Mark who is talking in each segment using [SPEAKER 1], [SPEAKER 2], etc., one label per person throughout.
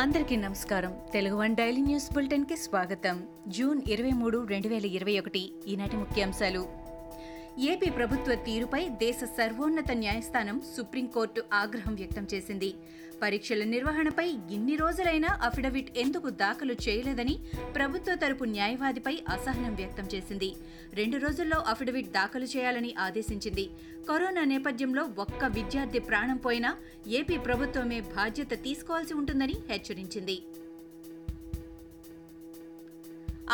[SPEAKER 1] అందరికీ నమస్కారం. Telugu one daily news బులెటిన్కి స్వాగతం. జూన్ ఇరవై మూడు రెండు వేల ఇరవై ఒకటి. ఈనాటి ముఖ్యాంశాలు. ఏపీ ప్రభుత్వ తీరుపై దేశ సర్వోన్నత న్యాయస్థానం సుప్రీంకోర్టు ఆగ్రహం వ్యక్తం చేసింది. పరీక్షల నిర్వహణపై ఇన్ని రోజులైనా అఫిడవిట్ ఎందుకు దాఖలు చేయలేదని ప్రభుత్వ తరపు న్యాయవాదిపై అసహనం వ్యక్తం చేసింది. రెండు రోజుల్లో అఫిడవిట్ దాఖలు చేయాలని ఆదేశించింది. కరోనా నేపథ్యంలో ఒక్క విద్యార్థి ప్రాణం పోయినా ఏపీ ప్రభుత్వమే బాధ్యత తీసుకోవాల్సి ఉంటుందని హెచ్చరించింది.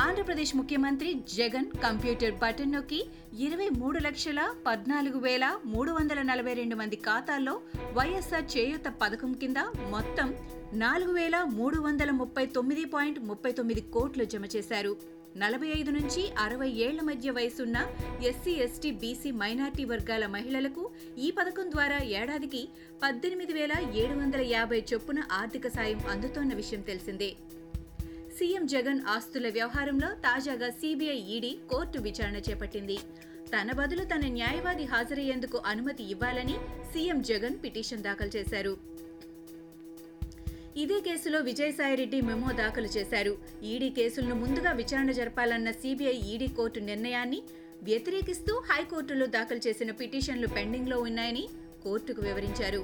[SPEAKER 1] ఆంధ్రప్రదేశ్ ముఖ్యమంత్రి జగన్ కంప్యూటర్ బటన్ నొక్కి ఇరవై మూడు లక్షల పద్నాలుగు వేల మూడు వందల నలభై రెండు మంది ఖాతాల్లో వైఎస్ఆర్ చేయూత పథకం కింద మొత్తం నాలుగు వేల మూడు వందల ముప్పై తొమ్మిది పాయింట్ ముప్పై తొమ్మిది కోట్లు జమ చేశారు. నలభై ఐదు నుంచి అరవై ఏళ్ళ మధ్య వయసున్న ఎస్సీ ఎస్టీ బీసీ మైనార్టీ వర్గాల మహిళలకు ఈ పథకం ద్వారా ఏడాదికి పద్దెనిమిది వేల ఏడు వందల యాభై చొప్పున ఆర్థిక సాయం అందుతోన్న విషయం తెలిసిందే. సీఎం జగన్ ఆస్తుల వ్యవహారంలో తాజాగా సీబీఐ ఈడీ కోర్టు విచారణ చేపట్టింది. తన బదులు తన న్యాయవాది హాజరయ్యేందుకు అనుమతి ఇవ్వాలని సీఎం జగన్ పిటిషన్ దాఖలు చేశారు. ఇదే కేసులో విజయసాయిరెడ్డి మెమో దాఖలు చేశారు. ఈడీ కేసులను ముందుగా విచారణ జరపాలన్న సీబీఐ ఈడీ కోర్టు నిర్ణయాన్ని వ్యతిరేకిస్తూ హైకోర్టులో దాఖలు చేసిన పిటిషన్లు పెండింగ్లో ఉన్నాయని కోర్టుకు వివరించారు.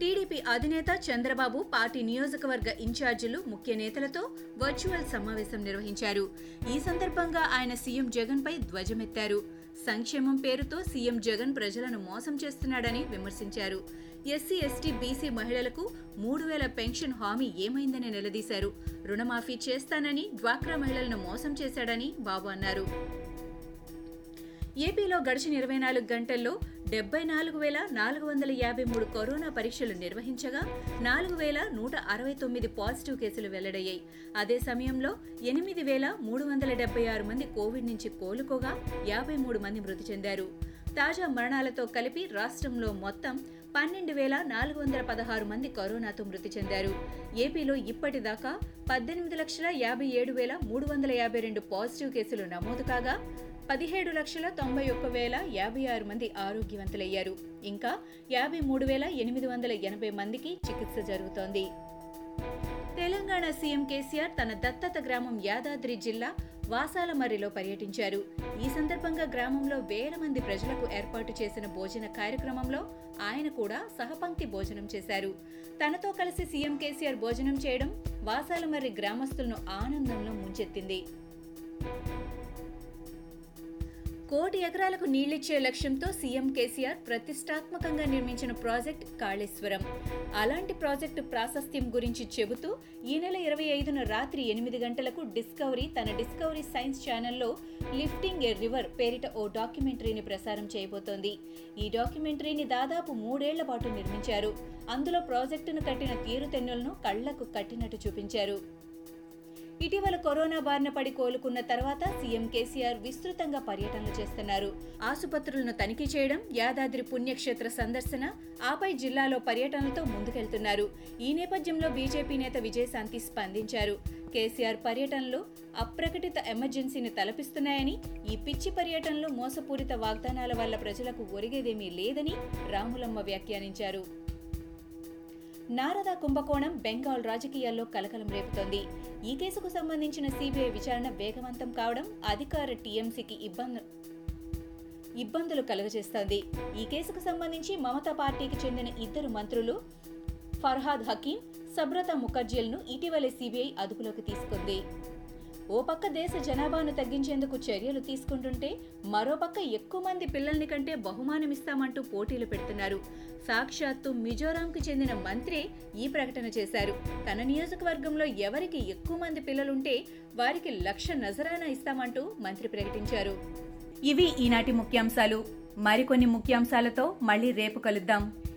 [SPEAKER 1] టీడీపీ అధినేత చంద్రబాబు పార్టీ నియోజకవర్గ ఇన్ఛార్జీలు ముఖ్య నేతలతో వర్చువల్ సమావేశం నిర్వహించారు. ఈ సందర్భంగా ఆయన సీఎం జగన్ పై ధ్వజమెత్తారు. సంక్షేమం పేరుతో సీఎం జగన్ ప్రజలను మోసం చేస్తున్నాడని విమర్శించారు. ఎస్సీ ఎస్టీ బీసీ మహిళలకు మూడు వేల పెన్షన్ హామీ ఏమైందని నిలదీశారు. రుణమాఫీ చేస్తానని డ్వాక్రా మహిళలను మోసం చేశాడని బాబు అన్నారు. ఏపీలో గడిచిన ఇరవై నాలుగు గంటల్లో డెబ్బై నాలుగు వేల నాలుగు వందల యాభై మూడు కరోనా పరీక్షలు నిర్వహించగా నాలుగు వేల నూట అరవై తొమ్మిది పాజిటివ్ కేసులు వెల్లడయ్యాయి. అదే సమయంలో ఎనిమిది వేల మూడు వందల డెబ్బై ఆరు మంది కోవిడ్ నుంచి కోలుకోగా యాభై మూడు మంది మృతి చెందారు. తాజా మరణాలతో కలిపి రాష్ట్రంలో మొత్తం పన్నెండు వేల నాలుగు వందల పదహారు మంది కరోనాతో మృతి చెందారు. ఏపీలో ఇప్పటిదాకా పద్దెనిమిది లక్షల యాభై ఏడు వేల మూడు వందల యాభై రెండు పాజిటివ్ కేసులు నమోదు కాగా పదిహేడు లక్షల తొంభై ఒక్క వేల యాభై ఆరు మంది ఆరోగ్యవంతులయ్యారు. ఇంకా యాభై మూడు వేల ఎనిమిది వందల ఎనభై మందికి చికిత్స జరుగుతోంది. తెలంగాణ సీఎం కేసీఆర్ తన దత్తత గ్రామం యాదాద్రి జిల్లా వాసాలమర్రిలో పర్యటించారు. ఈ సందర్భంగా గ్రామంలో వేల మంది ప్రజలకు ఏర్పాటు చేసిన భోజన కార్యక్రమంలో ఆయన కూడా సహపంక్తి భోజనం చేశారు. తనతో కలిసి సీఎం కేసీఆర్ భోజనం చేయడం వాసాలమర్రి గ్రామస్తులను ఆనందంలో ముంచెత్తింది. కోటి ఎకరాలకు నీళ్ళిచ్చే లక్ష్యంతో సీఎం కేసీఆర్ ప్రతిష్టాత్మకంగా నిర్మించిన ప్రాజెక్ట్ కాళేశ్వరం. అలాంటి ప్రాజెక్టు ప్రాశస్త్యం గురించి చెబుతూ ఈ నెల ఇరవై ఐదున రాత్రి ఎనిమిది గంటలకు డిస్కవరీ తన డిస్కవరీ సైన్స్ ఛానల్లో లిఫ్టింగ్ ఏ రివర్ పేరిట ఓ డాక్యుమెంటరీని ప్రసారం చేయబోతోంది. ఈ డాక్యుమెంటరీని దాదాపు మూడేళ్ళ పాటు నిర్మించారు. అందులో ప్రాజెక్టును కట్టిన తీరుతెన్నులను కళ్ళకు కట్టినట్టు చూపించారు. ఇటీవల కరోనా బారిన పడి కోలుకున్న తర్వాత సీఎం కేసీఆర్ విస్తృతంగా పర్యటనలు చేస్తున్నారు. ఆసుపత్రులను తనిఖీ చేయడం యాదాద్రి పుణ్యక్షేత్ర సందర్శన ఆపై జిల్లాలో పర్యటనలతో ముందుకెళ్తున్నారు. ఈ నేపథ్యంలో బీజేపీ నేత విజయశాంతి స్పందించారు. కేసీఆర్ పర్యటనలు అప్రకటిత ఎమర్జెన్సీని తలపిస్తున్నాయని ఈ పిచ్చి పర్యటనలు మోసపూరిత వాగ్దానాల వల్ల ప్రజలకు ఒరిగేదేమీ లేదని రాములమ్మ వ్యాఖ్యానించారు. నారద కుంభకోణం బెంగాల్ రాజకీయాల్లో కలకలం రేపుతోంది. ఈ కేసుకు సంబంధించిన సిబిఐ విచారణ వేగవంతం కావడం అధికార టీఎంసీకి ఇబ్బంది ఇబ్బందులు కలుగజేస్తోంది. ఈ కేసుకు సంబంధించి మమతా పార్టీకి చెందిన ఇద్దరు మంత్రులు ఫర్హాద్ హకీం సబ్రత ముఖర్జీలను ఇటీవలే సిబిఐ అదుపులోకి తీసుకుంది. ఓ పక్క దేశ జనాభాను తగ్గించేందుకు చర్యలు తీసుకుంటుంటే మరోపక్క ఎక్కువ మంది పిల్లల్ని కంటే బహుమానమిస్తామంటూ పోటీలు పెడుతున్నారు. సాక్షాత్తు మిజోరాంకు చెందిన మంత్రి ఈ ప్రకటన చేశారు. తన నియోజకవర్గంలో ఎవరికి ఎక్కువ మంది పిల్లలుంటే వారికి లక్ష నజరానా ఇస్తామంటూ మంత్రి ప్రకటించారు. ఇవి ఈనాటి ముఖ్యాంశాలు. మరికొన్ని ముఖ్యాంశాలతో మళ్ళీ రేపు కలుద్దాం.